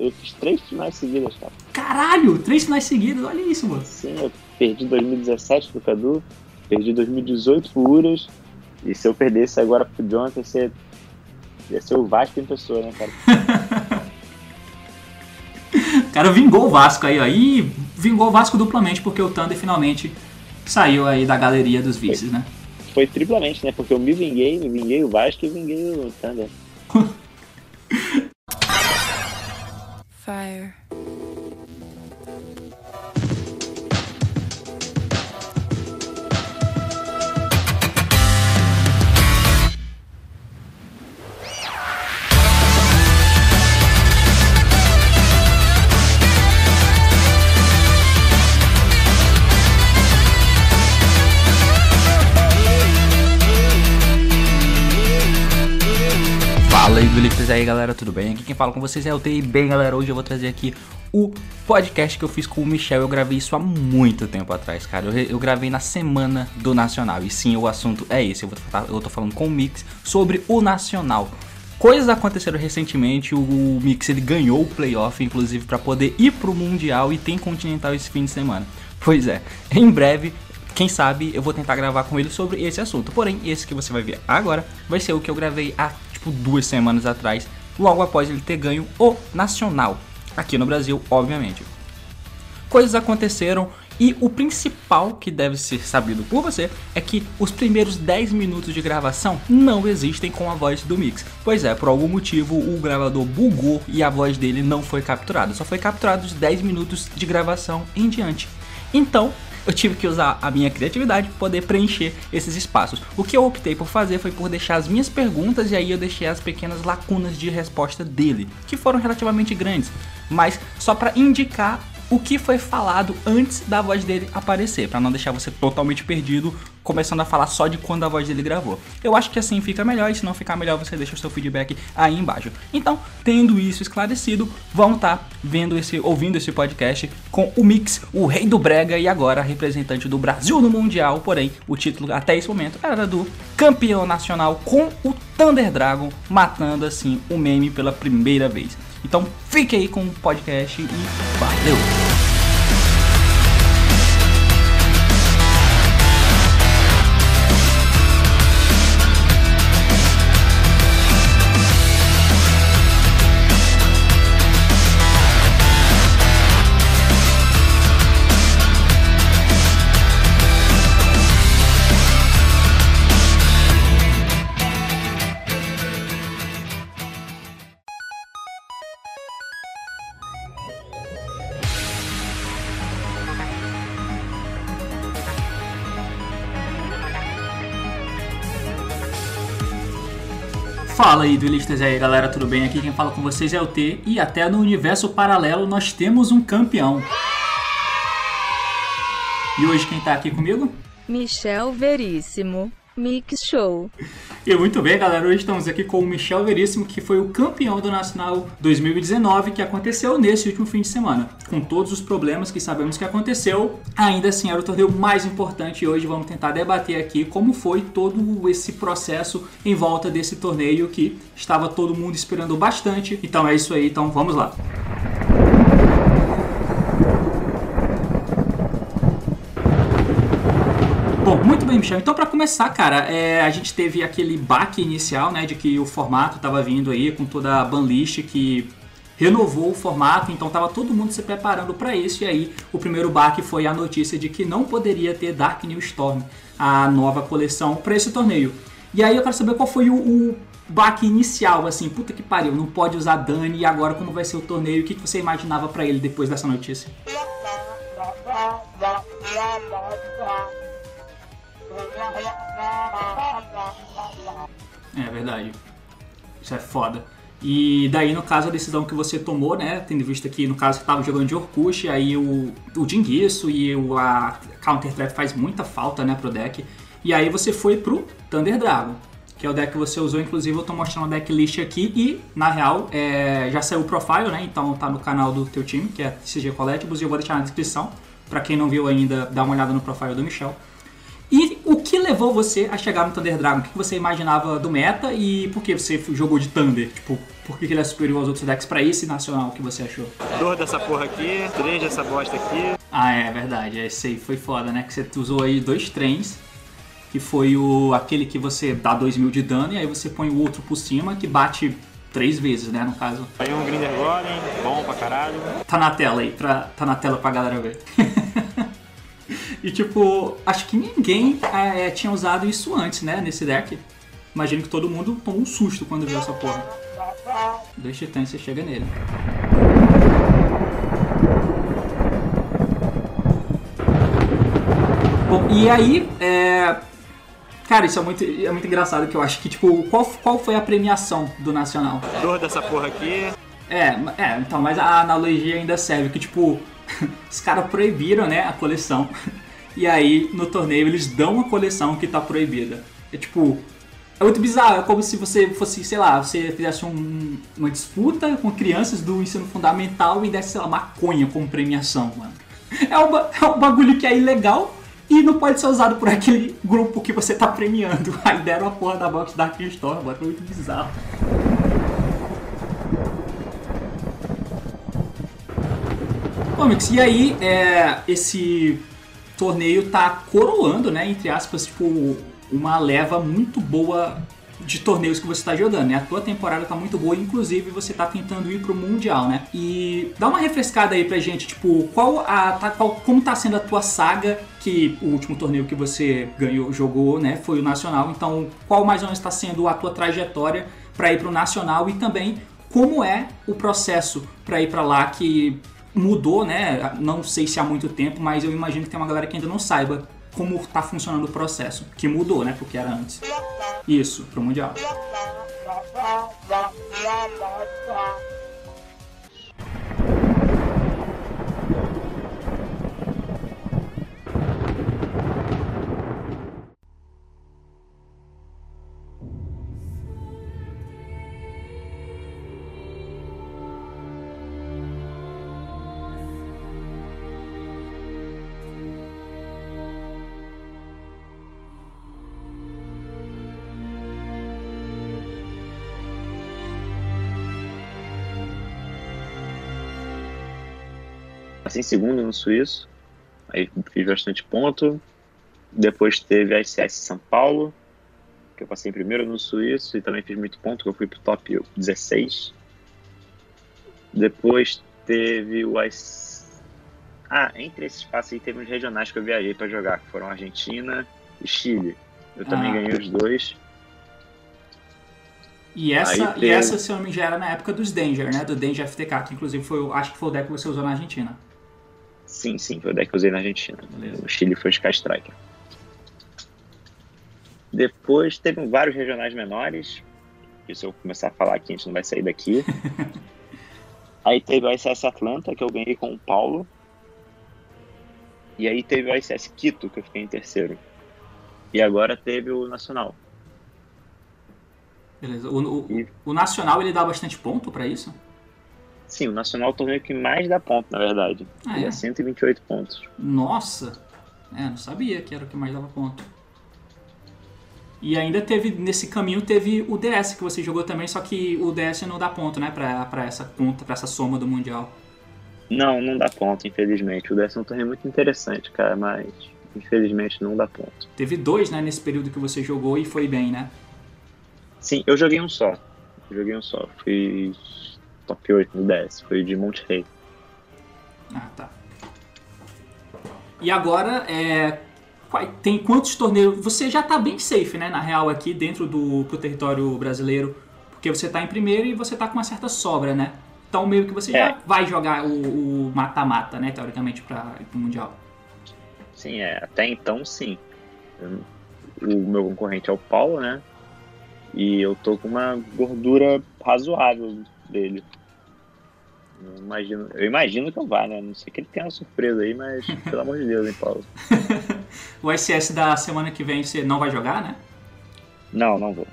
Eu fiz três finais seguidas, cara. Caralho, três finais seguidas, olha isso, mano. Sim, eu perdi 2017 pro Cadu, perdi 2018 pro Uras, e se eu perdesse agora pro Jonathan, ia ser, ia ser o Vasco em pessoa, né, cara? o cara vingou o Vasco aí, ó. E vingou o Vasco duplamente, porque o Thunder finalmente saiu aí da galeria dos vices, né? Foi triplamente, né? Porque eu me vinguei, me vinguei o Vasco e vinguei o Thunder. Fire. Fala aí, galera, tudo bem? Aqui quem fala com vocês é o TI. Bem galera, hoje eu vou trazer aqui o podcast que eu fiz com o Michel. Eu gravei isso há muito tempo atrás, cara. Eu, eu gravei na semana do Nacional. E sim, o assunto é esse. Eu, vou, eu tô falando com o Mix sobre o Nacional. Coisas aconteceram recentemente, o Mix ele ganhou o playoff, inclusive, para poder ir pro Mundial e tem Continental esse fim de semana. Pois é, em breve quem sabe eu vou tentar gravar com ele sobre esse assunto. Porém, esse que você vai ver agora vai ser o que eu gravei há tipo duas semanas atrás, logo após ele ter ganho o Nacional, aqui no Brasil, obviamente. Coisas aconteceram e o principal que deve ser sabido por você é que os primeiros 10 minutos de gravação não existem com a voz do Mix. Pois é, por algum motivo o gravador bugou e a voz dele não foi capturada. Só foi capturado os 10 minutos de gravação em diante. Então, eu tive que usar a minha criatividade para poder preencher esses espaços. O que eu optei por fazer foi por deixar as minhas perguntas e aí eu deixei as pequenas lacunas de resposta dele, que foram relativamente grandes, mas só para indicar o que foi falado antes da voz dele aparecer, para não deixar você totalmente perdido, começando a falar só de quando a voz dele gravou. Eu acho que assim fica melhor, e se não ficar melhor, você deixa o seu feedback aí embaixo. Então, tendo isso esclarecido, vamos estar tá vendo esse, ouvindo esse podcast com o Mix, o rei do brega e agora representante do Brasil no mundial. Porém, o título até esse momento era do campeão nacional com o Thunder Dragon matando assim o meme pela primeira vez. Então fique aí com o podcast e valeu! Duelistas aí, galera, tudo bem? Aqui quem fala com vocês é o T e até no universo paralelo nós temos um campeão. E hoje quem tá aqui comigo? Michel Veríssimo. Mix Show. E muito bem, galera. Hoje estamos aqui com o Michel Veríssimo, que foi o campeão do Nacional 2019, que aconteceu nesse último fim de semana. Com todos os problemas que sabemos que aconteceu, ainda assim era o torneio mais importante. E hoje vamos tentar debater aqui como foi todo esse processo em volta desse torneio que estava todo mundo esperando bastante. Então é isso aí, então vamos lá. Muito bem, Michel. Então, para começar, cara, é, a gente teve aquele baque inicial, né, de que o formato estava vindo aí com toda a banlist que renovou o formato, então estava todo mundo se preparando para isso. E aí, o primeiro baque foi a notícia de que não poderia ter Dark New Storm, a nova coleção, para esse torneio. E aí, eu quero saber qual foi o, o baque inicial, assim, puta que pariu, não pode usar Dani e agora como vai ser o torneio? O que, que você imaginava para ele depois dessa notícia? É verdade. Isso é foda. E daí, no caso, a decisão que você tomou, né? Tendo visto que, no caso, você estava jogando de Orkush, aí o, o e o, a Counter Trap faz muita falta, né, pro deck. E aí você foi pro Thunder Dragon, que é o deck que você usou. Inclusive, eu tô mostrando a decklist aqui e, na real, é, já saiu o profile, né? Então tá no canal do teu time, que é CG Collectibles, e eu vou deixar na descrição. Pra quem não viu ainda, dá uma olhada no profile do Michel. O que levou você a chegar no Thunder Dragon? O que você imaginava do meta e por que você jogou de Thunder? Tipo, por que ele é superior aos outros decks pra esse nacional que você achou? Dor dessa porra aqui, três dessa bosta aqui. Ah, é verdade. Esse aí foi foda, né? Que você usou aí dois trens, que foi o aquele que você dá 2 mil de dano e aí você põe o outro por cima que bate três vezes, né? No caso. Aí um Grinder Golem, bom pra caralho. Tá na tela aí, pra, tá na tela pra galera ver. e tipo, acho que ninguém é, tinha usado isso antes, né? Nesse deck. Imagino que todo mundo tomou um susto quando viu essa porra. Dois titãs, você chega nele. Bom, e aí, é... Cara, isso é muito, é muito engraçado que eu acho que, tipo, qual, qual foi a premiação do Nacional? Dor dessa porra aqui. É, é, então, mas a analogia ainda serve, que tipo, os caras proibiram, né, a coleção. E aí, no torneio, eles dão uma coleção que tá proibida. É tipo, é muito bizarro, é como se você fosse, sei lá, você fizesse um- uma disputa com crianças do ensino fundamental e desse, sei lá, maconha como premiação, mano. É um, é um bagulho que é ilegal e não pode ser usado por aquele grupo que você tá premiando. Aí deram a porra da box Dark Store, mano, foi muito bizarro. Mix, e aí, é, esse torneio tá coroando, né, entre aspas, tipo, uma leva muito boa de torneios que você tá jogando, né? A tua temporada tá muito boa, inclusive você tá tentando ir pro Mundial, né? E dá uma refrescada aí pra gente, tipo, qual a, tá- qual- como tá sendo a tua saga, que o último torneio que você ganhou, jogou, né, foi o Nacional, então qual mais ou menos tá sendo a tua trajetória pra ir pro Nacional e também como é o processo pra ir pra lá que mudou, né? Não sei se há muito tempo, mas eu imagino que tem uma galera que ainda não saiba como tá funcionando o processo, que mudou, né, porque era antes. Isso, pro mundial. Passei em segundo no Suíço. Aí fiz bastante ponto. Depois teve a ICS São Paulo, que eu passei em primeiro no Suíço e também fiz muito ponto, que eu fui pro top 16. Depois teve o IC... Ah, entre esses passos aí teve uns regionais que eu viajei para jogar, que foram Argentina e Chile. Eu também Ah. ganhei os dois. E essa, Aí e teve- essa, se eu não me engano, era na época dos Danger, né? Do Danger FTK, que inclusive foi, acho que foi o deck que você usou na Argentina. Sim, sim, foi o deck que eu usei na Argentina. Beleza. O Chile foi Sky Striker. Depois teve vários regionais menores. Isso eu vou começar a falar aqui, a gente não vai sair daqui. aí teve o ICS Atlanta, que eu ganhei com o Paulo. E aí teve o ICS Quito, que eu fiquei em terceiro. E agora teve o Nacional. Beleza. O, o, E- o Nacional, ele dá bastante ponto pra isso? Sim, o Nacional é o torneio que mais dá ponto, na verdade. Ah, Ele é? é 128 pontos. Nossa! É, não sabia que era o que mais dava ponto. E ainda teve, nesse caminho, teve o DS que você jogou também, só que o DS não dá ponto, né, pra, pra essa conta, pra essa soma do Mundial. Não, não dá ponto, infelizmente. O décimo é um torneio muito interessante, cara, mas infelizmente não dá ponto. Teve dois, né, nesse período que você jogou e foi bem, né? Sim, eu joguei um só. Eu joguei um só. Fui top 8 no DS. Foi de Monte Rei. Ah, tá. E agora, é, tem quantos torneios? Você já tá bem safe, né, na real, aqui dentro do pro território brasileiro, porque você tá em primeiro e você tá com uma certa sobra, né? Então meio que você É. já vai jogar o mata-mata, né, teoricamente, pro Mundial. Sim, é. Até então, sim. O meu concorrente é o Paulo, né? E eu tô com uma gordura razoável dele. Eu imagino, eu imagino que eu vá, né? Não sei que ele tenha uma surpresa aí, mas pelo amor de Deus, hein, Paulo? O ICS da semana que vem você não vai jogar, né? Não, não vou.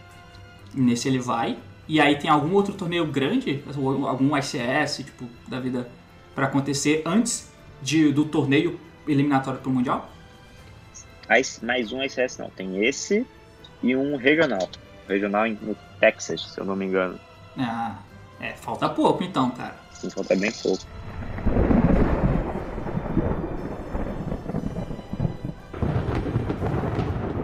Nesse ele vai. E aí tem algum outro torneio grande, algum ICS, tipo, da vida, pra acontecer antes de, do torneio eliminatório pro Mundial? Mais um ICS não. Tem esse e um regional. Regional no Texas, se eu não me engano. Ah, é, falta pouco então, cara. Assim, falta bem pouco.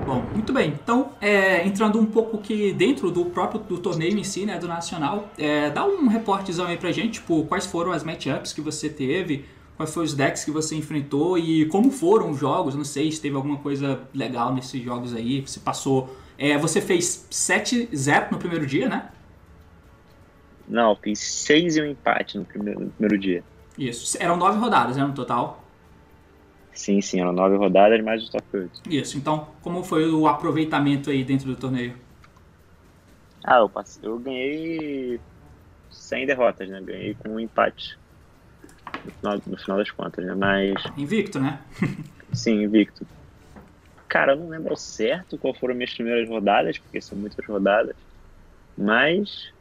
Bom, muito bem. Então, é, entrando um pouco que dentro do próprio do torneio em si, né, do Nacional, é, dá um reportezão aí pra gente, tipo, quais foram as matchups que você teve, quais foram os decks que você enfrentou e como foram os jogos, não sei se teve alguma coisa legal nesses jogos aí, você passou... é, você fez 7-0 no primeiro dia, né? Não, eu fiz seis e um empate no primeiro, no primeiro dia. Isso. Eram nove rodadas, né, no total? Sim, sim, eram nove rodadas mais o top 8. Isso. Então, como foi o aproveitamento aí dentro do torneio? Ah, eu, passei, eu ganhei sem derrotas, né? Ganhei com um empate. No final, no final das contas, né? Mas, Invicto, né? sim, invicto. Cara, eu não lembro certo qual foram minhas primeiras rodadas, porque são muitas rodadas. Mas,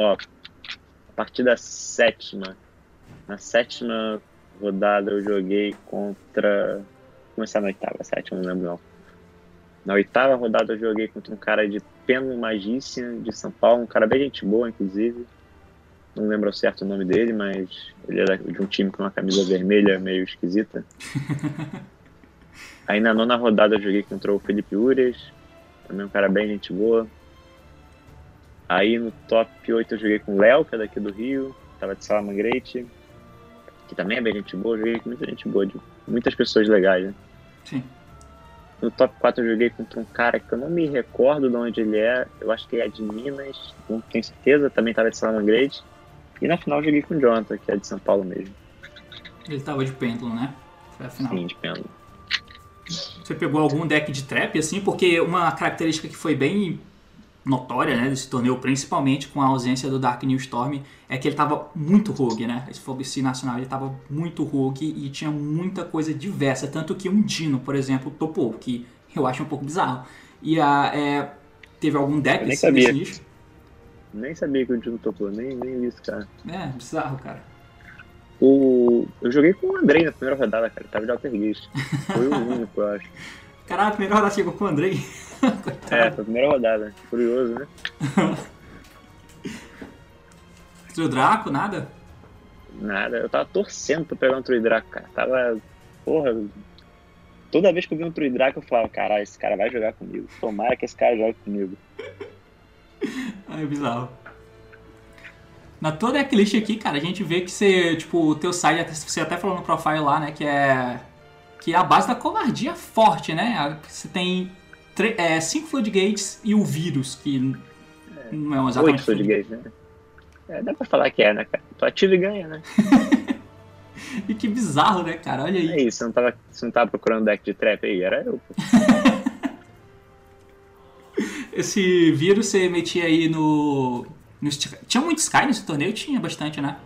ó, a partir da sétima, na sétima rodada eu joguei contra. Começar na oitava, sétima, não lembro não. Na oitava rodada eu joguei contra um cara de Peno Magícia, de São Paulo, um cara bem gente boa, inclusive. Não lembro ao certo o nome dele, mas ele era de um time com uma camisa vermelha meio esquisita. Aí na nona rodada eu joguei contra o Felipe Ures, também um cara bem gente boa. Aí no top 8 eu joguei com o Léo, que é daqui do Rio, tava de Salamangrete, que também é bem gente boa, eu joguei com muita gente boa, de muitas pessoas legais, né? Sim. No top 4 eu joguei contra um cara que eu não me recordo de onde ele é, eu acho que ele é de Minas, não tenho certeza, também tava de Salamangrete. E na final eu joguei com o Jonathan, que é de São Paulo mesmo. Ele tava de pêndulo, né? Foi a final. Sim, de pêndulo. Você pegou algum deck de trap, assim? Porque uma característica que foi bem notória, né, desse torneio, principalmente com a ausência do Dark New Storm, é que ele tava muito rogue, né? Esse Fobici Nacional, ele tava muito rogue e tinha muita coisa diversa, tanto que um Dino, por exemplo, topou, que eu acho um pouco bizarro. E a, é, teve algum deck assim, sabia. nicho? Nem sabia que o Dino topou, nem, nem isso, cara. É, bizarro, cara. O... Eu joguei com o Andrei na primeira rodada, cara. Tava de Altergeist. Foi o único, eu acho. Caralho, primeira hora chegou com o Andrei. É, foi a primeira rodada. Curioso, né? O Draco, nada? Nada. Eu tava torcendo pra pegar um Truidraco, cara. Tava. Porra. Toda vez que eu vi um Truidraco, eu falava, caralho, esse cara vai jogar comigo. Tomara que esse cara jogue comigo. É bizarro. Na tua decklist aqui, cara, a gente vê que você, tipo, o teu site, você até falou no profile lá, né, que é que é a base da covardia forte, né? Você tem é, cinco floodgates e o vírus, que não é um Oito exatamente Floodgates, né? É, dá pra falar que é, né, cara? Tu ativa e ganha, né? E que bizarro, né, cara? Olha aí. É isso, você não tava, você não tava procurando deck de trap aí? Era eu, pô. Esse vírus você metia aí no, no Tinha muito Sky nesse torneio? Tinha bastante, né?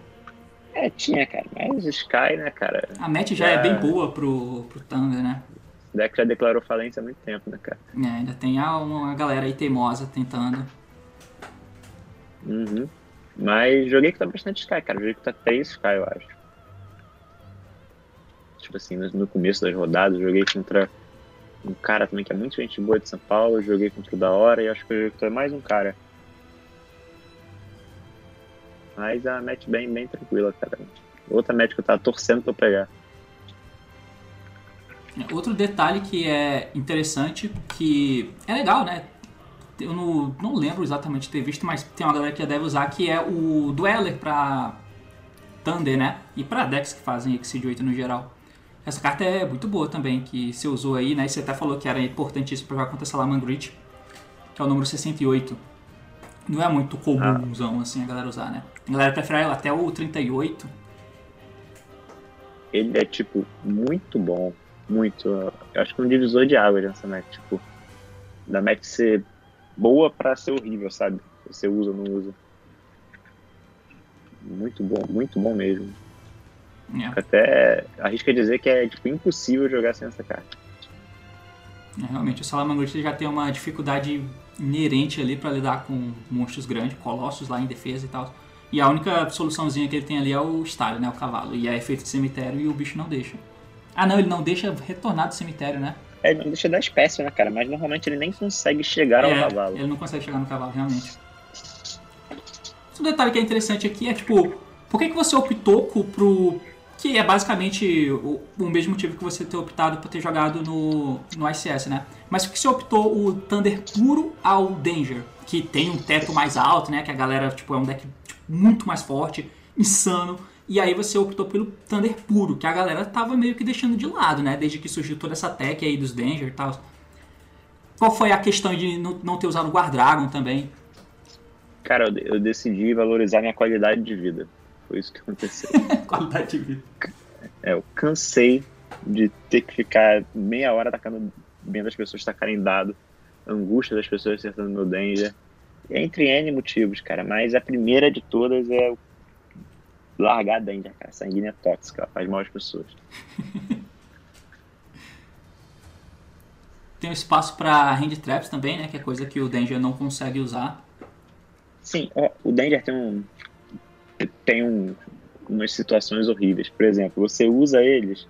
É, tinha, cara. Mas Sky, né, cara? A match já é É. bem boa pro, pro Thunder, né? O deck já declarou falência há muito tempo, né, cara? É, ainda tem a- uma galera aí teimosa tentando. Uhum. Mas joguei com tá bastante Sky, cara. Joguei com tá 3 Sky, eu acho. Tipo assim, no, começo das rodadas, joguei contra um cara também que é muito gente boa de São Paulo. Joguei contra o da hora e acho que eu joguei contra mais um cara. Mas a match bem, bem tranquila, cara. Outra match que eu tava torcendo pra pegar. Outro detalhe que é interessante, que é legal, né? Eu não, não lembro exatamente de ter visto, mas tem uma galera que já deve usar, que é o Dweller pra Thunder, né? E pra decks que fazem Exceed 8 no geral. Essa carta é muito boa também, que você usou aí, né? E você até falou que era importantíssimo pra jogar contra Salamangreat, que é o número 68. Não é muito comunzão, assim, a galera usar, né? A galera prefere até o 38. ele é, tipo, muito bom. Muito. Eu acho que um divisor de águas nessa match. Tipo, da match ser boa pra ser horrível, sabe? Você usa ou não usa. Muito bom, muito bom mesmo. É. Até arrisca dizer que é, tipo, impossível jogar sem essa carta. É, realmente, o Salamangreat já tem uma dificuldade inerente ali pra lidar com monstros grandes, colossos lá em defesa e tal. E a única soluçãozinha que ele tem ali é o estalho, né? O cavalo. E é efeito de cemitério e o bicho não deixa. Ah não, ele não deixa retornar do cemitério, né? É, não deixa da espécie, né, cara? Mas normalmente ele nem consegue chegar ao É, cavalo. Ele não consegue chegar no cavalo, realmente. Um detalhe que é interessante aqui é, tipo, por que, que você optou pro. Que é basicamente o, o mesmo motivo que você ter optado por ter jogado no, no ICS, né? Mas por que você optou o Thunder puro ao Danger? Que tem um teto mais alto, né? Que a galera, tipo, é um deck tipo, muito mais forte, insano. E aí você optou pelo Thunder puro, que a galera tava meio que deixando de lado, né? Desde que surgiu toda essa tech aí dos Danger e tal. Qual foi a questão de não ter usado o Guard Dragon também? Cara, eu, decidi valorizar minha qualidade de vida. Foi isso que aconteceu. Qualidade de vida. É, eu cansei de ter que ficar meia hora atacando vendo as pessoas tacarem dado, angústia das pessoas acertando meu danger. Entre N motivos, cara, mas a primeira de todas é o largar a danger, cara. Sanguínea é tóxica, ela faz mal às pessoas. Tem um espaço pra hand traps também, né? Que é coisa que o Danger não consegue usar. Sim, ó, o Danger tem um. Tem um, umas situações horríveis. Por exemplo, você usa eles.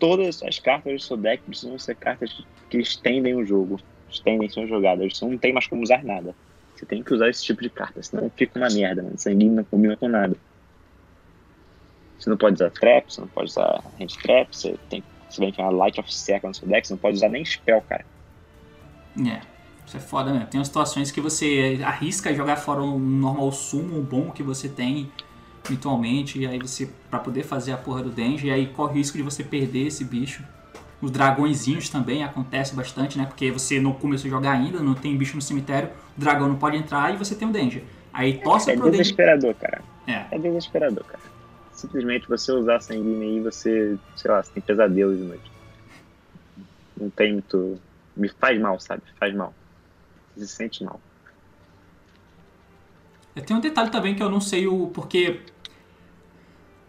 Todas as cartas do seu deck precisam ser cartas que estendem o jogo. Estendem suas jogadas. Você não tem mais como usar nada. Você tem que usar esse tipo de carta, senão fica uma merda, mano. Sanguíneo não combina com nada. Você não pode usar trap, você não pode usar hand trap, você tem. Você vai enfiar Light of Circle no seu deck, você não pode usar nem spell, cara. É. Isso é foda mesmo. Tem umas situações que você arrisca jogar fora um normal sumo bom que você tem habitualmente. E aí você. pra poder fazer a porra do Danger. E aí corre o risco de você perder esse bicho. Os dragõezinhos também acontece bastante, né? Porque você não começou a jogar ainda, não tem bicho no cemitério, o dragão não pode entrar e você tem o Danger. Aí torce É pro Danger. desesperador, cara. É. É desesperador, cara. Simplesmente você usar sanguíneo aí, você, sei lá, você tem pesadelos de noite. Não tem muito. Me faz mal, sabe? Faz mal. Se sente mal. É, Tem um detalhe também que eu não sei o porque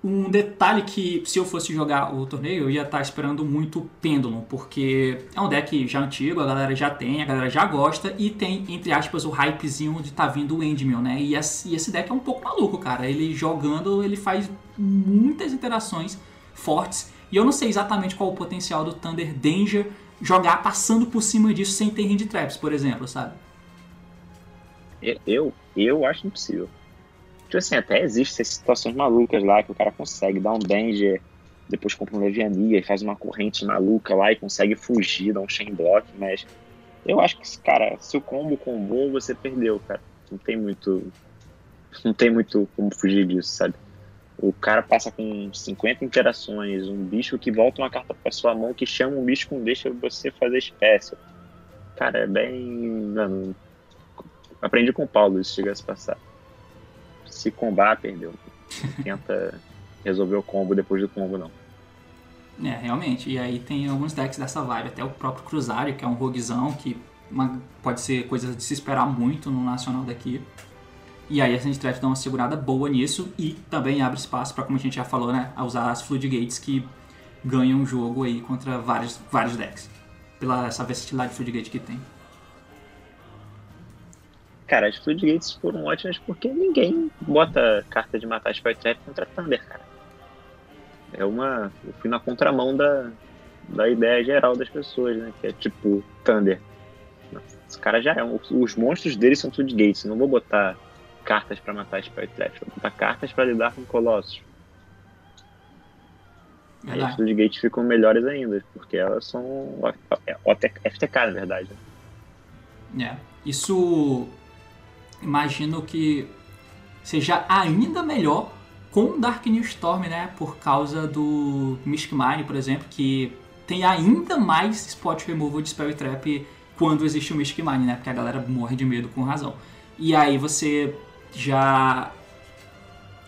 um detalhe que se eu fosse jogar o torneio eu ia estar esperando muito Pendulum, porque é um deck já antigo, a galera já tem, a galera já gosta e tem entre aspas o hypezinho de tá vindo o Endmill, né? E esse, deck é um pouco maluco, cara. Ele jogando, ele faz muitas interações fortes e eu não sei exatamente qual o potencial do Thunder Danger jogar passando por cima disso sem ter hand traps, por exemplo, sabe? Eu, eu, eu acho impossível. Tipo assim, até existem situações malucas lá que o cara consegue dar um danger, depois compra uma leviania e faz uma corrente maluca lá e consegue fugir, dar um chain block, mas eu acho que, cara, se o combo combou, você perdeu, cara. Não tem muito. Não tem muito como fugir disso, sabe? O cara passa com 50 interações, um bicho que volta uma carta pra sua mão que chama um bicho que não deixa você fazer espécie. Cara, é bem. Mano, aprendi com o Paulo isso chega a passar. Se combar, perdeu. Tenta resolver o combo depois do combo, não. É, realmente. E aí tem alguns decks dessa vibe, até o próprio Cruzário, que é um roguezão, que uma- pode ser coisa de se esperar muito no nacional daqui. E aí a gente dá uma segurada boa nisso e também abre espaço para, como a gente já falou, né, a usar as Floodgates que ganham o jogo aí contra vários, vários decks. Pela essa versatilidade de Floodgate que tem. Cara, as Floodgates foram ótimas porque ninguém bota carta de matar Spell Trap contra Thunder, cara. É uma. Eu fui na contramão da, da ideia geral das pessoas, né? Que é tipo, Thunder. Os caras já é. um- Os monstros deles são Floodgates. Eu não vou botar cartas pra matar Spell Trap. Vou botar cartas pra lidar com Colossus. Aí as Verdade. Floodgates ficam melhores ainda, porque elas são é, FTK, na verdade. É. Isso imagino que seja ainda melhor com Dark New Storm, né? Por causa do Mystic Mine, por exemplo, que tem ainda mais spot removal de Spell Trap quando existe o Mystic Mine, né? Porque a galera morre de medo com razão. E aí você já.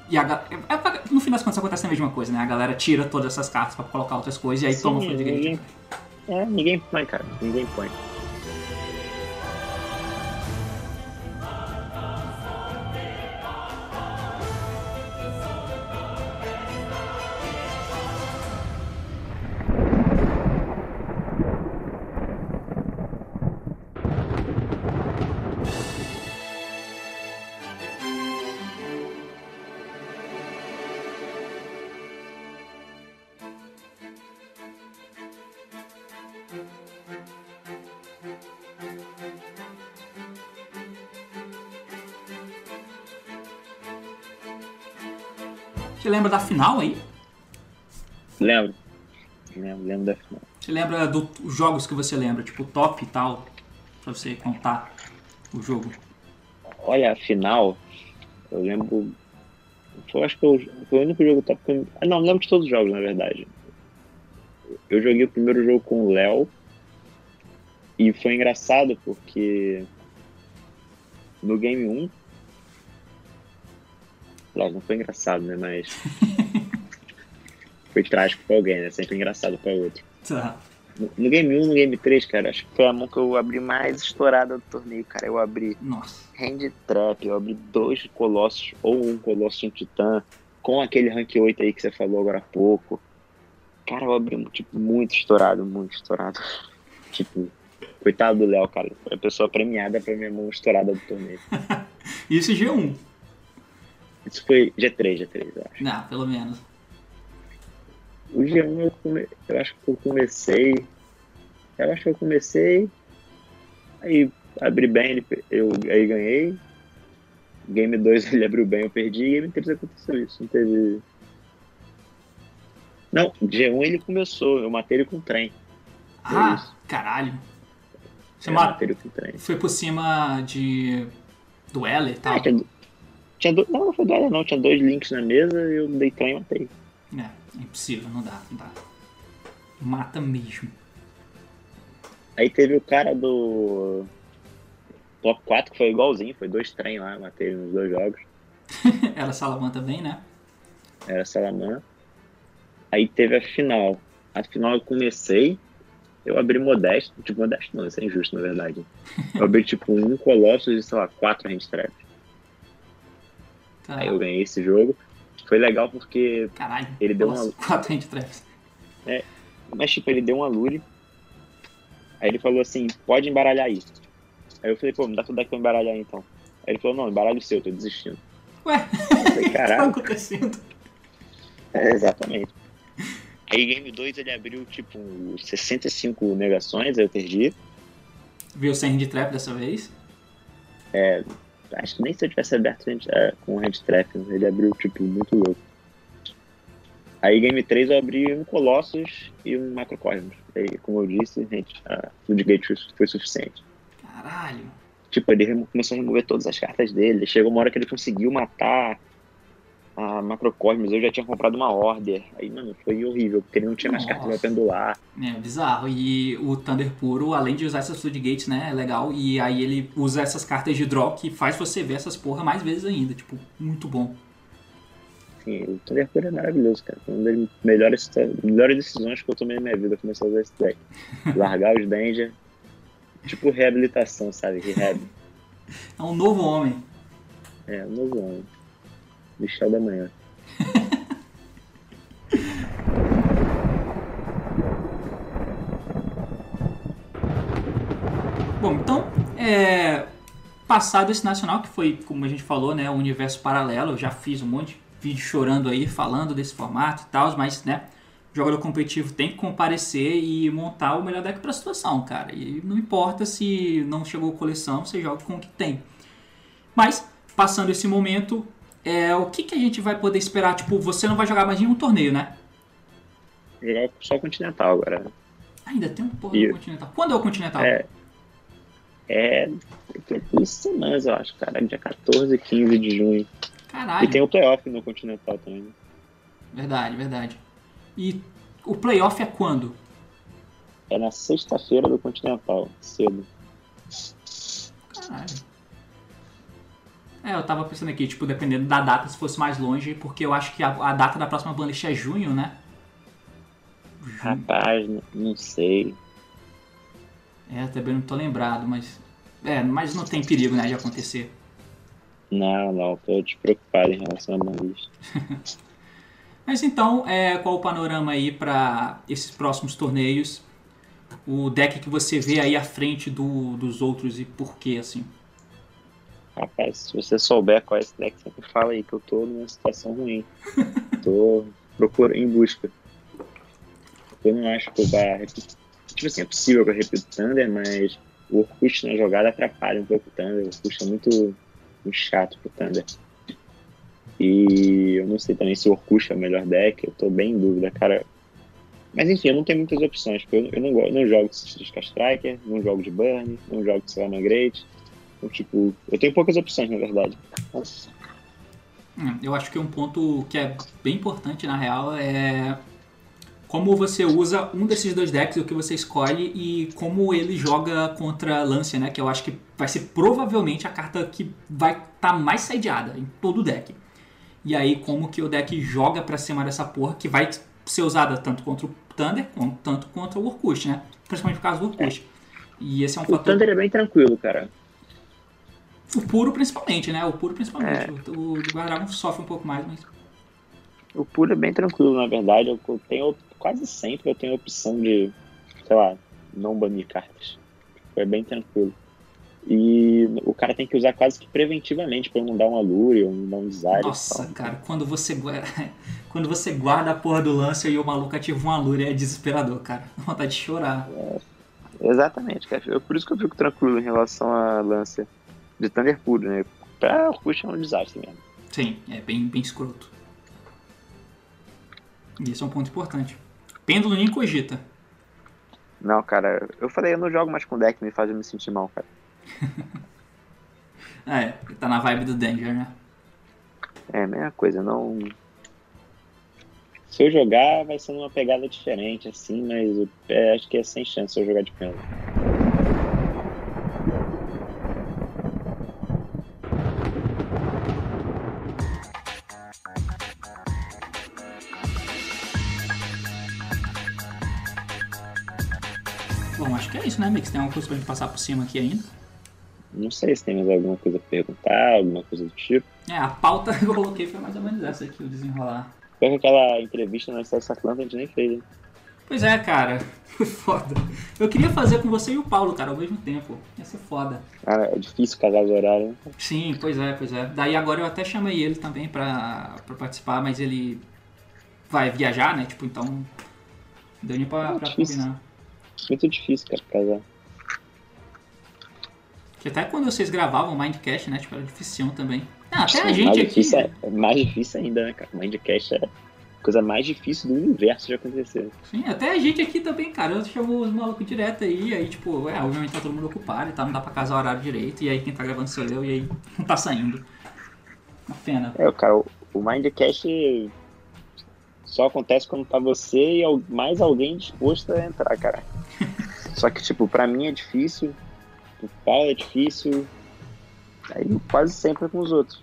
E a é- no fim das contas acontece a mesma coisa, né? A galera tira todas essas cartas pra colocar outras coisas e aí Sim, toma o ninguém, é, ninguém põe, cara. Ninguém põe. Da final aí? Lembro. Lembro, lembro da final. Você lembra dos jogos que você lembra, tipo top e tal, pra você contar o jogo? Olha, a final, eu lembro. Foi, acho que eu, foi o único jogo top que eu. Ah, não, lembro de todos os jogos, na verdade. Eu joguei o primeiro jogo com o Léo. E foi engraçado porque no game 1. Lógico, não foi engraçado, né? Mas. foi trágico pra alguém, né? Sempre engraçado pra outro. Tá. No, no game 1 no game 3, cara, acho que foi a mão que eu abri mais estourada do torneio, cara. Eu abri Nossa. Hand Trap, eu abri dois colossos, ou um colosso e um titã, com aquele rank 8 aí que você falou agora há pouco. Cara, eu abri tipo, muito estourado, muito estourado. tipo, coitado do Léo, cara. Foi a pessoa premiada pra minha mão estourada do torneio. Isso é G1. Isso foi G3, G3, eu acho. Não, pelo menos. O G1 eu, come... eu acho que eu comecei. Eu acho que eu comecei. Aí abri bem, eu aí ganhei. Game 2 ele abriu bem, eu perdi. Game 3 aconteceu isso. Não teve. Não, G1 ele começou, eu matei ele com trem. Foi Ah, caralho. Você ma- matei ele com trem. foi por cima de. do L e tal. Ah, tinha, do- Não, não foi doida não, tinha dois links na mesa e eu dei trem e matei. É, impossível, não dá, não dá. Mata mesmo. Aí teve o cara do top 4 que foi igualzinho, foi dois trem lá, matei nos dois jogos. Ela Salaman também, né? era Salamã. Aí teve a final. A final eu comecei, eu abri modesto, tipo, modesto não, isso é injusto, na verdade. Eu abri, tipo, um Colossus e, sei lá, quatro Hand Trap. Tá. Aí eu ganhei esse jogo. Foi legal porque, Caralho. Ele deu Nossa, uma- Quatro hand traps. mas, tipo, ele deu uma lure. Aí ele falou assim, pode embaralhar aí. Aí eu falei, pô, me dá tudo deck pra embaralhar então. Aí ele falou, não, embaralha o seu, tô desistindo. Ué, Eu falei, o que tá caralho. acontecendo? É, exatamente. Aí Game 2 ele abriu, tipo, 65 negações, aí eu perdi. Viu sem hand trap dessa vez? Acho que nem se eu tivesse aberto é, com Hand Trap, ele abriu, tipo, muito louco. Aí Game 3 eu abri um Colossus e um Macrocosmos. Aí, como eu disse, gente, a Floodgate foi, suficiente. Caralho. Tipo, ele começou a remover todas as cartas dele. Chegou uma hora que ele conseguiu matar a Macrocosmos. Eu já tinha comprado uma Order. Aí, mano, foi horrível, porque ele não tinha mais cartas pra Nossa. pendular. É bizarro. E o Thunder Puro, além de usar essas Floodgates, né? É legal. E aí ele usa essas cartas de draw que faz você ver essas porra mais vezes ainda. Tipo, muito bom. Assim, o Thunder Puro é maravilhoso, cara. Foi uma das melhores, melhores decisões que eu tomei na minha vida. Começar a usar esse deck. Largar os Danger. Tipo reabilitação, sabe? Rehab. É um novo homem. É, um novo homem. Michel da manhã. Bom, então, é, passado esse nacional, que foi, como a gente falou, né, o universo paralelo, eu já fiz um monte de vídeo chorando aí, falando desse formato e tal, mas, né, o jogador competitivo tem que comparecer e montar o melhor deck pra situação, cara. E não importa se não chegou coleção, você joga com o que tem. Mas, passando esse momento, é, o que, que a gente vai poder esperar? Tipo, você não vai jogar mais nenhum torneio, né? Jogar só Continental agora. Ainda tem um porra E- do Continental. Quando é o Continental? É. É. Duas semanas, eu acho, cara. Dia 14 e 15 de junho. Caralho. E tem o playoff no Continental também. né? Verdade, verdade. E o playoff é quando? É na sexta-feira do Continental, cedo. Caralho. É, eu tava pensando aqui, tipo, dependendo da data, se fosse mais longe, porque eu acho que a, a data da próxima banlist é junho, né? Junho. Rapaz, não sei. É, também não tô lembrado, mas. É, mas não tem perigo, né, de acontecer. Não, não, tô despreocupado em relação a banlist. Mas então, é, qual o panorama aí pra esses próximos torneios? O deck que você vê aí à frente do, dos outros e por quê, assim? Rapaz, se você souber qual é esse deck, sempre fala aí que eu tô numa situação ruim. tô procurando em busca. Eu não acho que eu vá repetir. Tipo assim, é possível que eu repita o Thunder, mas o Orkut na jogada atrapalha um pouco o Thunder. O Orkut é muito, muito chato pro Thunder. E eu não sei também se o Orkush é o melhor deck, eu tô bem em dúvida, cara. Mas enfim, eu não tenho muitas opções, porque eu, eu não, eu não jogo de Striker não jogo de Burn, não jogo de Selama Great. Então, tipo, eu tenho poucas opções, na verdade. Nossa. Hum, Eu acho que um ponto que é bem importante na real é como você usa um desses dois decks, o que você escolhe e como ele joga contra Lancia, né? Que eu acho que vai ser provavelmente a carta que vai estar mais sediada em todo o deck. E aí como que o deck joga pra cima dessa porra, que vai ser usada tanto contra o Thunder, quanto tanto contra o Orkut, né? Principalmente por causa do Orkut. E esse é um O fator... Thunder é bem tranquilo, cara. O puro principalmente, né? O puro principalmente. É. O, o de Guardragon sofre um pouco mais, mas... O puro é bem tranquilo, na verdade. Eu tenho quase sempre eu tenho a opção de, sei lá, não banir cartas. É bem tranquilo. E o cara tem que usar quase que preventivamente pra não dar uma lure ou não dar um desire. Nossa, cara, quando você, gua- quando você guarda a porra do lance e o maluco ativa uma lure, é desesperador, cara. Dá vontade de chorar. Exatamente, cara. Por isso que eu fico tranquilo em relação à lança de Thunder puro, né? Pra Puxa é um desastre mesmo. Sim, é bem, bem escroto. E esse é um ponto importante. Pêndulo nem cogita. Não, cara, eu falei, eu não jogo mais com deck, me faz eu me sentir mal, cara. Ah, é, tá na vibe do Danger, né? É a mesma coisa, não. Se eu jogar, vai ser numa pegada diferente, assim, mas eu- é, acho que é sem chance eu jogar de pêndulo. Isso, né, Mix? Tem alguma coisa pra gente passar por cima aqui ainda? Não sei se tem mais alguma coisa pra perguntar, alguma coisa do tipo. É, a pauta que eu coloquei foi mais ou menos essa aqui, o desenrolar. Que aquela entrevista no SS Atlanta a gente nem fez, né? Pois é, cara. Foi foda. Eu queria fazer com você e o Paulo, cara, ao mesmo tempo. Ia ser foda. Cara, é difícil casar os horários, né? Sim, pois é, pois é. Daí agora eu até chamei ele também pra, pra participar, mas ele vai viajar, né? Tipo, então. Deu nem pra, É pra combinar. Muito difícil, cara, casar. Que até quando vocês gravavam o Mindcast, né? Tipo, era difícil também. Ah, até a mais gente aqui. difícil é, é mais difícil ainda, né, cara? Mindcast é a coisa mais difícil do universo de acontecer. Sim, até a gente aqui também, cara. Eu chamo os malucos direto aí, aí, tipo, é, obviamente tá todo mundo ocupado e tal, não dá pra casar o horário direito, e aí quem tá gravando sou eu, e aí não tá saindo. Uma pena. É, cara, o, o Mindcast só acontece quando tá você e mais alguém disposto a entrar, cara. Só que, tipo, pra mim é difícil, pro Paulo é difícil, aí quase sempre é com os outros.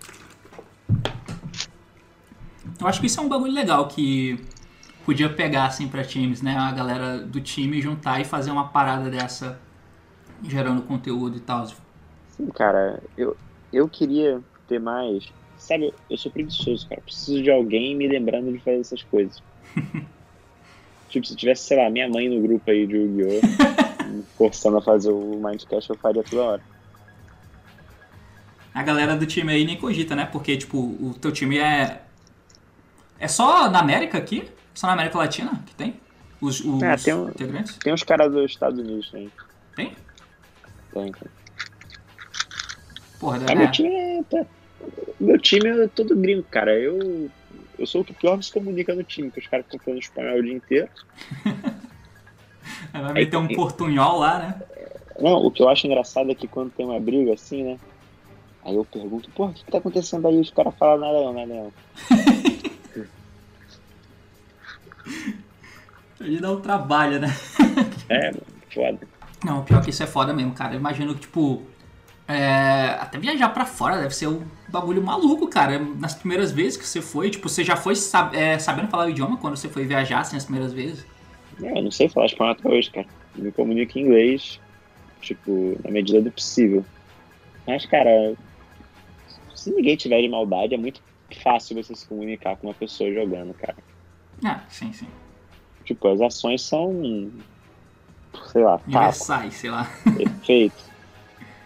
Eu acho que isso é um bagulho legal que podia pegar, assim, pra times, né? A galera do time juntar e fazer uma parada dessa, gerando conteúdo e tal. Sim, cara, eu, eu queria ter mais. Sabe, eu sou preguiçoso, cara. Preciso de alguém me lembrando de fazer essas coisas. tipo, se tivesse, sei lá, minha mãe no grupo aí de Yu-Gi-Oh! me forçando a fazer o Mindcast, eu faria toda hora. A galera do time aí nem cogita, né? Porque, tipo, o teu time é. É só na América aqui? Só na América Latina que tem? Os, os É, tem um- integrantes? Tem uns caras dos Estados Unidos aí. Tem? Tem, cara. Porra, é. meu time é. tá- Meu time é todo gringo, cara. Eu. Eu sou o que pior se comunica no time, que os caras ficam falando espanhol o dia inteiro. Vai meter um portunhol lá, né? Não, o que eu acho engraçado é que quando tem uma briga assim, né? Aí eu pergunto, porra, o que, que tá acontecendo aí? Os caras falam nada não, nada não. Ele dá um trabalho, né? É, mano, foda. Não, pior que isso é foda mesmo, cara. Eu imagino que, tipo. É, Até viajar pra fora deve ser um bagulho maluco, cara. Nas primeiras vezes que você foi, tipo, você já foi sab- é, sabendo falar o idioma quando você foi viajar, assim, as primeiras vezes? Não, eu não sei falar espanhol até hoje, cara. Eu me comunico em inglês, tipo, na medida do possível. Mas, cara, se ninguém tiver de maldade, é muito fácil você se comunicar com uma pessoa jogando, cara. Ah, sim, sim. Tipo, as ações são, sei lá, Universais, sei lá. efeito.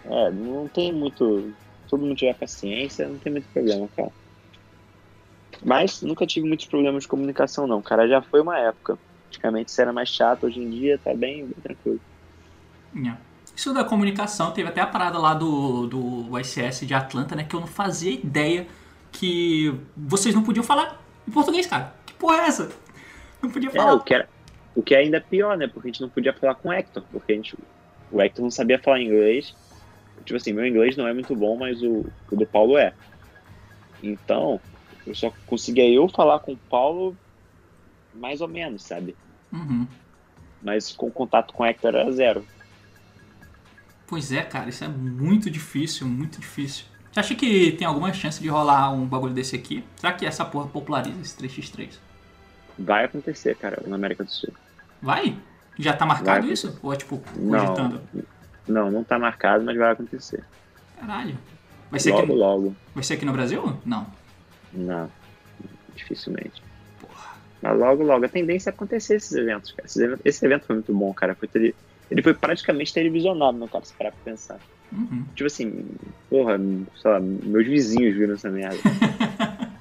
É, não tem muito. Todo mundo tiver paciência, não tem muito problema, cara. Mas nunca tive muitos problemas de comunicação, não. Cara, já foi uma época. Antigamente isso era mais chato, hoje em dia tá bem, bem tranquilo. Yeah. Isso da comunicação, teve até a parada lá do, do YCS de Atlanta, né? Que eu não fazia ideia que vocês não podiam falar em português, cara. Que porra é essa? Não podia É, falar. o que, era, o que é ainda pior, né? Porque a gente não podia falar com o Hector, porque a gente, o Hector não sabia falar inglês. Tipo assim, meu inglês não é muito bom, mas o, o do Paulo é. Então, eu só conseguia eu falar com o Paulo mais ou menos, sabe? Uhum. Mas com contato com o Hector era zero. Pois é, cara, isso é muito difícil, muito difícil. Você acha que tem alguma chance de rolar um bagulho desse aqui? Será que essa porra populariza esse 3x3? Vai acontecer, cara, na América do Sul. Vai? Já tá marcado Vai. isso? Ou é tipo, cogitando? não, não tá marcado, mas vai acontecer. Caralho. Vai ser, Logo, aqui, logo. vai ser aqui no Brasil? Não. Não, dificilmente. Mas logo, logo, a tendência é acontecer esses eventos, cara. Esse evento, esse evento foi muito bom, cara. Foi tele- ele foi praticamente televisionado, não cara, se parar pra pensar. Uhum. Tipo assim, porra, sei lá, meus vizinhos viram essa merda.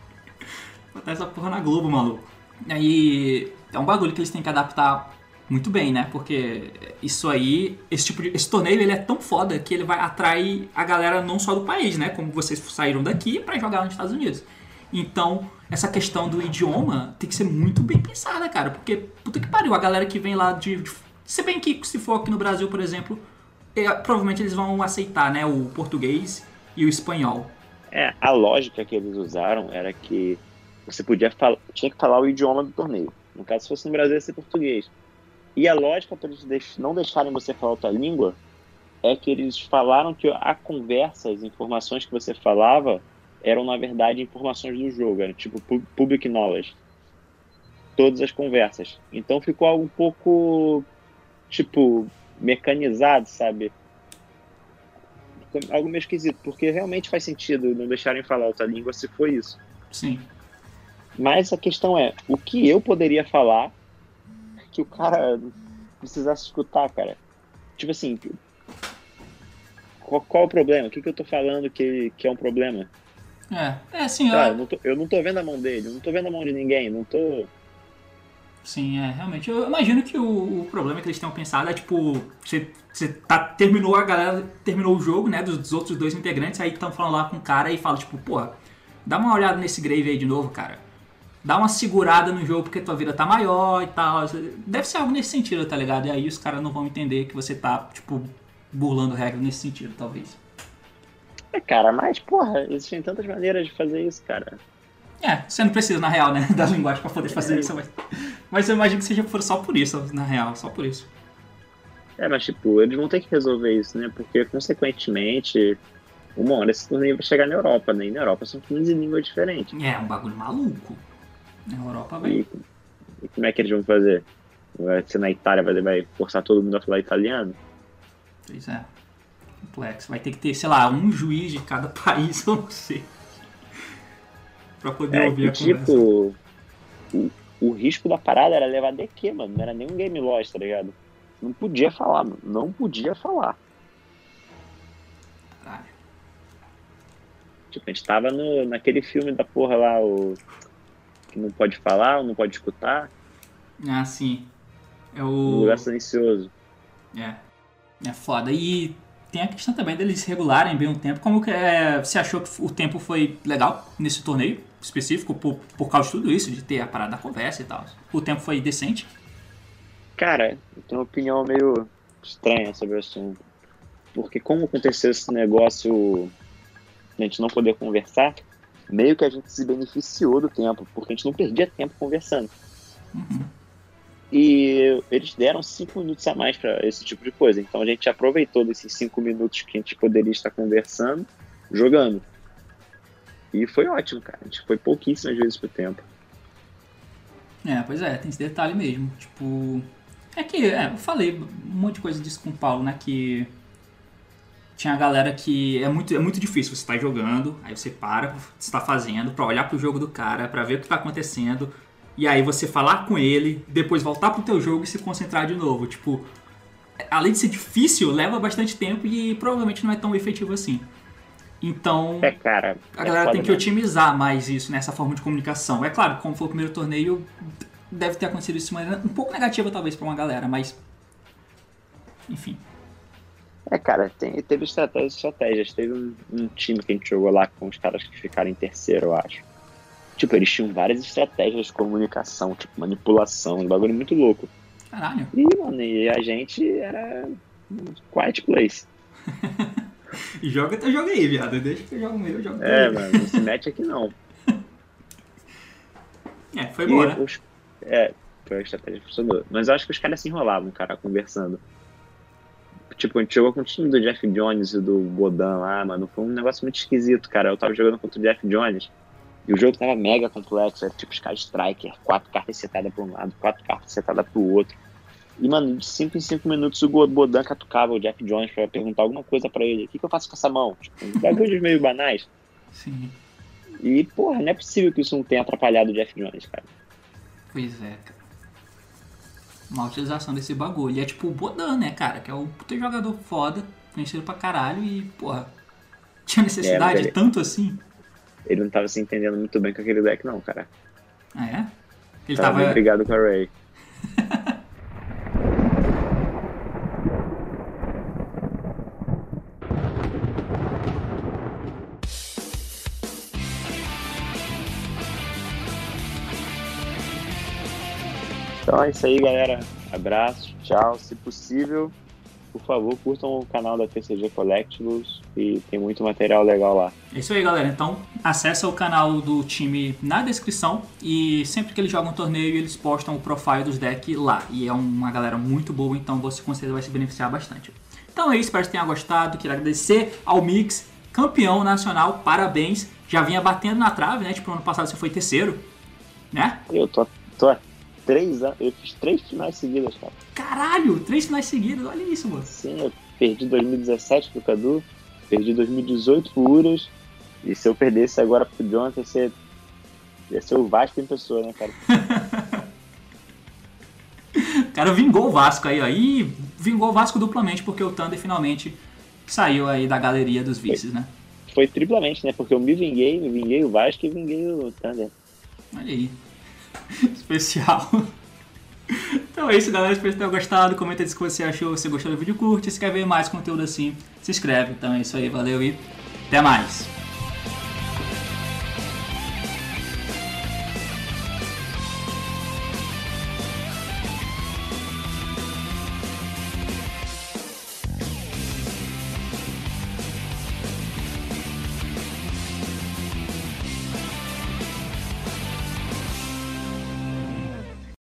Botar essa porra na Globo, maluco. Aí é um bagulho que eles têm que adaptar muito bem, né? Porque isso aí, esse tipo de. Esse torneio ele é tão foda que ele vai atrair a galera não só do país, né? Como vocês saíram daqui pra jogar nos Estados Unidos. Então, essa questão do idioma tem que ser muito bem pensada, cara. Porque, puta que pariu, a galera que vem lá de. de se bem que se for aqui no Brasil, por exemplo, é, provavelmente eles vão aceitar, né? O português e o espanhol. É, a lógica que eles usaram era que você podia falar, tinha que falar o idioma do torneio. No caso, se fosse no Brasil, ia ser português. E a lógica para eles não deixarem você falar outra língua é que eles falaram que a conversa, as informações que você falava, eram na verdade informações do jogo, era tipo pu- public knowledge. Todas as conversas. Então ficou algo um pouco, tipo, mecanizado, sabe? Algo meio esquisito, porque realmente faz sentido não deixarem falar outra língua se for isso. Sim. Mas a questão é, o que eu poderia falar que o cara precisasse escutar, cara? Tipo assim, qual, qual o problema? O que, que eu tô falando que, que é um problema? É, é assim, Cara, eu, eu não, tô, eu não tô vendo a mão dele, eu não tô vendo a mão de ninguém, não tô. Sim, é, realmente. Eu imagino que o, o problema que eles tenham pensado é tipo, você, você tá, terminou, a galera terminou o jogo, né, dos, dos outros dois integrantes, aí estão falando lá com o cara e fala, tipo, pô, dá uma olhada nesse Grave aí de novo, cara. Dá uma segurada no jogo porque tua vida tá maior e tal. Deve ser algo nesse sentido, tá ligado? E aí os caras não vão entender que você tá, tipo, burlando regra nesse sentido, talvez. É, cara, mas, porra, existem tantas maneiras de fazer isso, cara. É, você não precisa, na real, né, da linguagem pra poder fazer isso, mas, mas eu imagino que seja por- só por isso, na real, só por isso. É, mas, tipo, eles vão ter que resolver isso, né? Porque, consequentemente, uma hora esse torneio vai chegar na Europa, né? E na Europa são 15 línguas diferentes. É, um bagulho maluco. Na Europa, vai. E, e como é que eles vão fazer? Vai ser na Itália, vai, vai forçar todo mundo a falar italiano? Pois é. Complexo. Vai ter que ter, sei lá, um juiz de cada país, eu não sei. pra poder É, ouvir a conversa. tipo, o, o risco da parada era levar DQ, mano. Não era nem um game loss, tá ligado? Não podia falar, mano. Não podia falar. Caralho. Tipo, a gente tava no, naquele filme da porra lá, o. Que não pode falar, ou não pode escutar. Ah, sim. É Um o. lugar silencioso. É. É foda. E tem a questão também deles regularem bem o tempo. Como que é, você achou que o tempo foi legal nesse torneio específico por, por causa de tudo isso, de ter a parada da conversa e tal? O tempo foi decente? Cara, eu tenho uma opinião meio estranha sobre o assunto. Porque como aconteceu esse negócio de a gente não poder conversar, meio que a gente se beneficiou do tempo, porque a gente não perdia tempo conversando. Uhum. E eles deram cinco minutos a mais para esse tipo de coisa. Então a gente aproveitou desses cinco minutos que a gente poderia estar conversando, jogando. E foi ótimo, cara. A gente foi pouquíssimas vezes pro tempo. É, pois é, tem esse detalhe mesmo. Tipo. É que, é, eu falei um monte de coisa disso com o Paulo, né? Que tinha a galera que é muito, é muito difícil. Você tá jogando, aí você para, o você tá fazendo, pra olhar pro jogo do cara, pra ver o que tá acontecendo. E aí você falar com ele, depois voltar pro teu jogo e se concentrar de novo. Tipo, além de ser difícil, leva bastante tempo e provavelmente não é tão efetivo assim. Então, É, cara. a é galera foda tem que mesmo. otimizar mais isso nessa forma de comunicação. É claro, como foi o primeiro torneio, deve ter acontecido isso de maneira um pouco negativa, talvez, pra uma galera, mas. Enfim. É, cara, tem, teve estratégias estratégias. Teve um, um, time que a gente jogou lá com os caras que ficaram em terceiro, eu acho. Tipo, eles tinham várias estratégias de comunicação, tipo, manipulação, um bagulho muito louco. Caralho. E, mano, e a gente era quiet place. joga teu jogo aí, viado. Deixa que eu jogo o meu, eu jogo É, mano, não se mete aqui não. É, foi boa, né? Os, é, foi a estratégia que funcionou. Mas eu acho que os caras se enrolavam, cara, conversando. Tipo, a gente jogou com o time do Jeff Jones e do Bodan lá, mano. Foi um negócio muito esquisito, cara. Eu tava jogando contra o Jeff Jones e o jogo tava mega complexo. Era tipo os caras striker, quatro cartas setadas pra um lado, quatro cartas setadas pro outro. E, mano, de 5 em 5 minutos o Bodan catucava o Jeff Jones pra perguntar alguma coisa pra ele. O que, que eu faço com essa mão? Tipo, bagulhos meio banais. Sim. E, porra, não é possível que isso não tenha atrapalhado o Jeff Jones, cara. Pois é, cara. Uma utilização desse bagulho. E é tipo o Bodan, né, cara? Que é um puta jogador foda, conhecido pra caralho e, porra, tinha necessidade é, ele, tanto assim? Ele não tava se entendendo muito bem com aquele deck, não, cara. Ah, é? Ele tava, tava... brigado com a Ray. É isso aí, galera. Abraço, tchau. Se possível, por favor, curtam o canal da TCG Collectibles e tem muito material legal lá. É isso aí, galera. Então, acessa o canal do time na descrição e sempre que eles jogam um torneio, eles postam o profile dos decks lá. E é uma galera muito boa, então você com certeza vai se beneficiar bastante. Então é isso, espero que tenha gostado. Queria agradecer ao Mix, campeão nacional, parabéns. Já vinha batendo na trave, né? Tipo, ano passado você foi terceiro, né? Eu tô, tô três anos. Eu fiz três finais seguidas, cara. Caralho, três finais seguidas, olha isso, mano. Sim, eu perdi 2017 pro Cadu, perdi 2018 pro Uras. E se eu perdesse agora pro Jonathan, ia ser, ia ser o Vasco em pessoa, né, cara? o cara vingou o Vasco aí, ó. E vingou o Vasco duplamente, porque o Thunder finalmente saiu aí da galeria dos vices, né? Foi triplamente, né? Porque eu me vinguei, me vinguei o Vasco e vinguei o Thunder. Olha aí. especial. Então é isso, galera. Espero que tenham gostado. Comenta aí se você achou, se gostou do vídeo, curte. Se quer ver mais conteúdo assim, se inscreve. Então é isso aí, valeu e até mais.